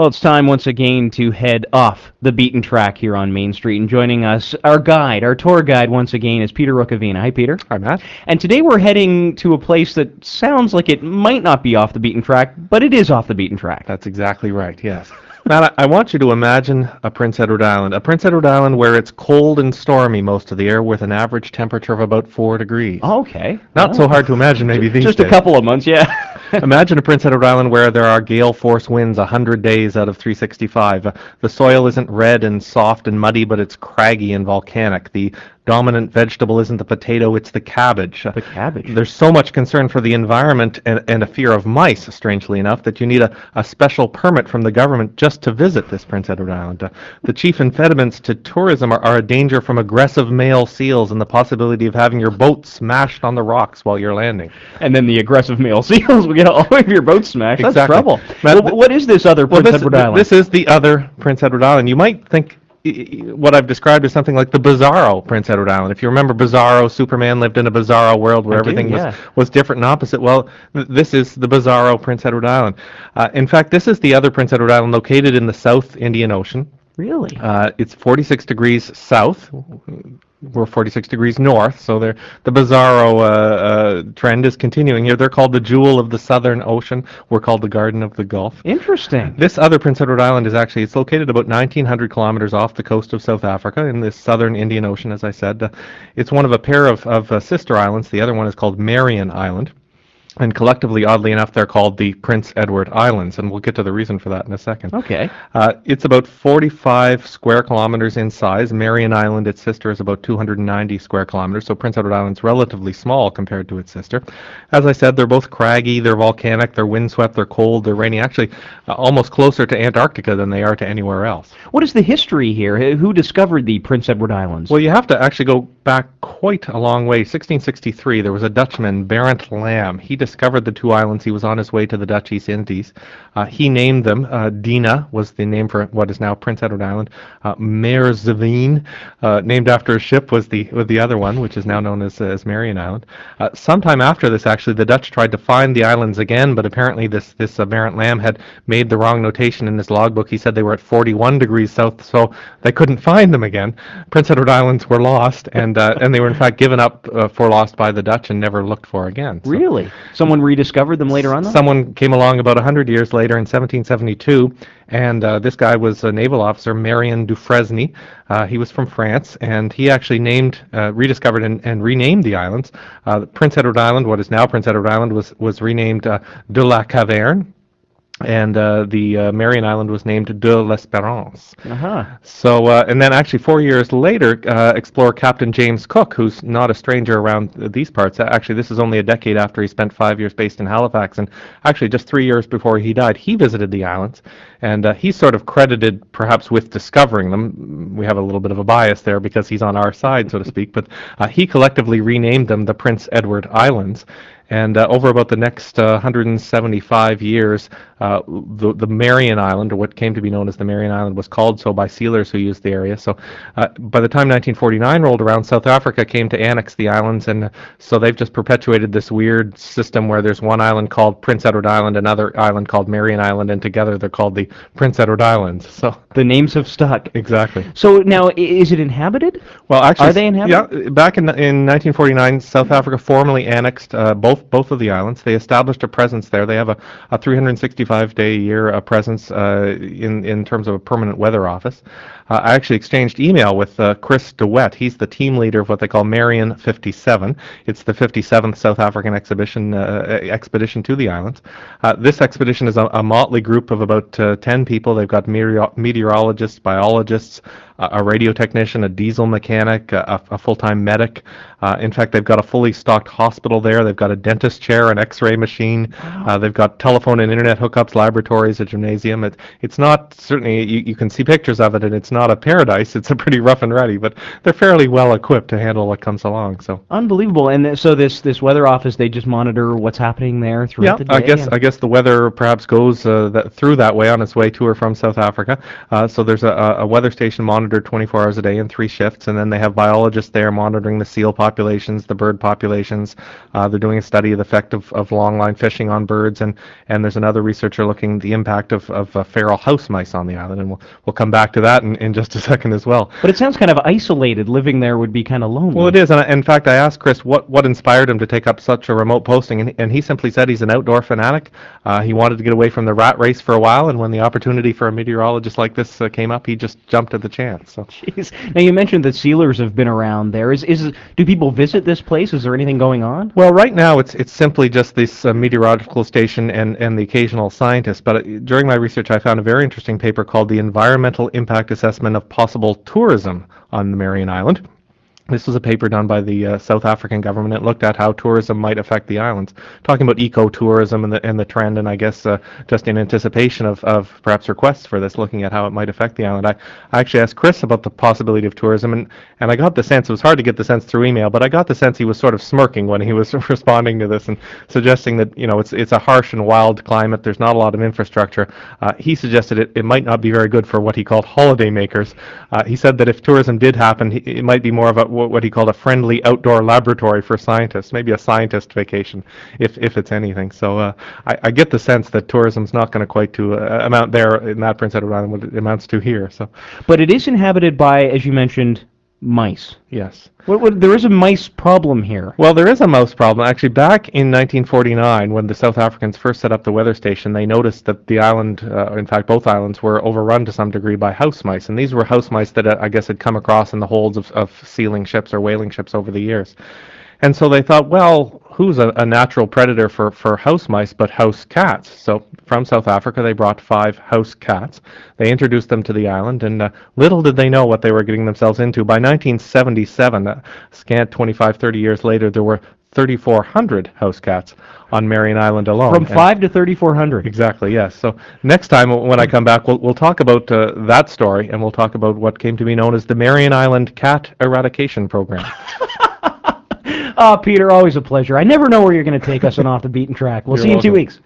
Well, it's time once again to head off the beaten track here on Main Street. And joining us, our guide, our tour guide once again, is Peter Rukavina. Hi, Peter. Hi, Matt. And today we're heading to a place that sounds like it might not be off the beaten track, but it is off the beaten track. That's exactly right, yes. Matt, I I want you to imagine a Prince Edward Island. A Prince Edward Island where it's cold and stormy most of the year with an average temperature of about 4 degrees. Okay. Not so hard to imagine maybe these Just days. a couple of months, yeah. Imagine a Prince Edward Island where there are gale force winds 100 days out of 365. Uh, The soil isn't red and soft and muddy, but it's craggy and volcanic. The dominant vegetable isn't the potato, it's the cabbage. the cabbage. There's so much concern for the environment and, and a fear of mice, strangely enough, that you need a, a special permit from the government just to visit this Prince Edward Island. Uh, the chief impediments to tourism are, are a danger from aggressive male seals and the possibility of having your boat smashed on the rocks while you're landing. And then the aggressive male seals will get all of your boat smashed. That's trouble. Well, what is this other Well, Prince this, Edward Island? this is the other Prince Edward Island. You might think what I've described as something like the Bizarro Prince Edward Island. If you remember Bizarro, Superman lived in a bizarro world where I do, everything yeah. was, was different and opposite. Well, th- this is the Bizarro Prince Edward Island. Uh, in fact, this is the other Prince Edward Island located in the South Indian Ocean. really? Uh, it's 46 degrees south. We're 46 degrees north, so they're, the Bizarro uh, uh, trend is continuing here. They're called the Jewel of the Southern Ocean. We're called the Garden of the Gulf. Interesting. This other Prince Edward Island is actually it's located about 1,900 kilometers off the coast of South Africa in the southern Indian Ocean, as I said. Uh, it's one of a pair of, of uh, sister islands. The other one is called Marion Island. And collectively, oddly enough, they're called the Prince Edward Islands, and we'll get to the reason for that in a second. Okay. Uh, it's about 45 square kilometers in size. Marion Island, its sister, is about 290 square kilometers, so Prince Edward Island's relatively small compared to its sister. As I said, they're both craggy, they're volcanic, they're windswept, they're cold, they're rainy. Actually, uh, almost closer to Antarctica than they are to anywhere else. What is the history here? Who- Who discovered the Prince Edward Islands? Well, you have to actually go back quite a long way. 1663, there was a Dutchman, Barent Lam. He discovered the two islands. He was on his way to the Dutch East Indies. Uh, he named them. Uh, Dina was the name for what is now Prince Edward Island. Uh, Meerseveen, uh, named after a ship, was the was the other one, which is now known as as Marion Island. Uh, sometime after this, actually, the Dutch tried to find the islands again, but apparently this this uh, Barent had made the wrong notation in his logbook. He said they were at 41 degrees south, so they couldn't find them again. Prince Edward Islands were lost, and uh, and they were in fact given up uh, for lost by the Dutch and never looked for again. So really? Someone rediscovered them later on? Though? Someone came along about 100 years later in 1772, and uh, this guy was a naval officer, Marion Dufresne. Uh, he was from France, and he actually named, uh, rediscovered, and, and renamed the islands. Uh, Prince Edward Island, what is now Prince Edward Island, was was renamed uh, de la Caverne, and uh, the uh, Marion Island was named de l'Espérance. Uh-huh. So, uh, and then actually four years later, uh, explorer Captain James Cook, who's not a stranger around these parts. uh, Actually, this is only a decade after he spent five years based in Halifax, and actually just three years before he died, he visited the islands, and uh, he's sort of credited perhaps with discovering them. We have a little bit of a bias there because he's on our side, so to speak, but uh, he collectively renamed them the Prince Edward Islands. And uh, over about the next uh, 175 years, uh, the, the Marion Island, or what came to be known as the Marion Island, was called so by sealers who used the area. So uh, by the time 1949 rolled around, South Africa came to annex the islands, and uh, so they've just perpetuated this weird system where there's one island called Prince Edward Island, another island called Marion Island, and together they're called the Prince Edward Islands. So The names have stuck. exactly. So now, is it inhabited? Well, actually, Are they inhabited? Yeah, back in in 1949, South Africa formally annexed uh, both both of the islands. They established a presence there. They have a, a 365 day a year uh, presence uh, in in terms of a permanent weather office. Uh, I actually exchanged email with uh, Chris DeWet. He's the team leader of what they call Marion 57. It's the 57th South African exhibition uh, expedition to the islands. Uh, this expedition is a, a motley group of about uh, 10 people. They've got meteoro- meteorologists, biologists, a a radio technician, a diesel mechanic, a, a full-time medic. Uh, in fact, they've got a fully stocked hospital there. They've got a dentist chair, an X-ray machine. Uh, they've got telephone and internet hookups, laboratories, a gymnasium. It, it's not certainly you, you can see pictures of it, and it's not a paradise. It's a pretty rough and ready, but they're fairly well equipped to handle what comes along. So. Unbelievable. And th- so this this weather office, they just monitor what's happening there throughout the day. I guess I guess the weather perhaps goes uh, that, through that way on its way to or from South Africa. Uh, so there's a, a weather station monitored 24 hours a day in three shifts, and then they have biologists there monitoring the seal populations, the bird populations. Uh, they're doing a study study the effect of, of longline fishing on birds, and, and there's another researcher looking at the impact of, of uh, feral house mice on the island, and we'll, we'll come back to that in, in just a second as well. But it sounds kind of isolated. Living there would be kind of lonely. Well, it is, and I, in fact, I asked Chris what, what inspired him to take up such a remote posting, and, and he simply said he's an outdoor fanatic. Uh, he wanted to get away from the rat race for a while, and when the opportunity for a meteorologist like this uh, came up, he just jumped at the chance. So. Jeez. Now you mentioned that sealers have been around there. Is is do people visit this place? Is there anything going on? Well, right now it's it's simply just this uh, meteorological station and, and the occasional scientist. But uh, during my research, I found a very interesting paper called the Environmental Impact Assessment of Possible Tourism on the Marion Island. This was a paper done by the uh, South African government. It looked at how tourism might affect the islands, talking about ecotourism and the and the trend, and I guess uh, just in anticipation of, of perhaps requests for this, looking at how it might affect the island. I, I actually asked Chris about the possibility of tourism, and, and I got the sense it was hard to get the sense through email, but I got the sense he was sort of smirking when he was responding to this and suggesting that you know it's it's a harsh and wild climate. There's not a lot of infrastructure. Uh, he suggested it, it might not be very good for what he called holiday makers. Uh, he said that if tourism did happen, it might be more of a what, he called a friendly outdoor laboratory for scientists, maybe a scientist vacation, if if it's anything. So uh, I, I get the sense that tourism's not going to quite to uh, amount there in that Prince Edward Island what it amounts to here. So But it is inhabited by, as you mentioned, mice. yes. What, what, there is a mice problem here. Well, there is a mouse problem. Actually, back in 1949, when the South Africans first set up the weather station, they noticed that the island, uh, in fact, both islands, were overrun to some degree by house mice. And these were house mice that uh, I guess had come across in the holds of, of sealing ships or whaling ships over the years. And so they thought, well, who's a, a natural predator for, for house mice but house cats? So from South Africa, they brought five house cats. They introduced them to the island, and uh, little did they know what they were getting themselves into. By 1977, uh, scant 25, 30 years later, there were 3,400 house cats on Marion Island alone. From And- 5 to 3,400. Exactly. Yes. So next time when I come back, we'll we'll talk about uh, that story, and we'll talk about what came to be known as the Marion Island Cat Eradication Program. Ah, Peter, always a pleasure. I never know where you're going to take us on Off the Beaten Track. We'll You're see you in two weeks.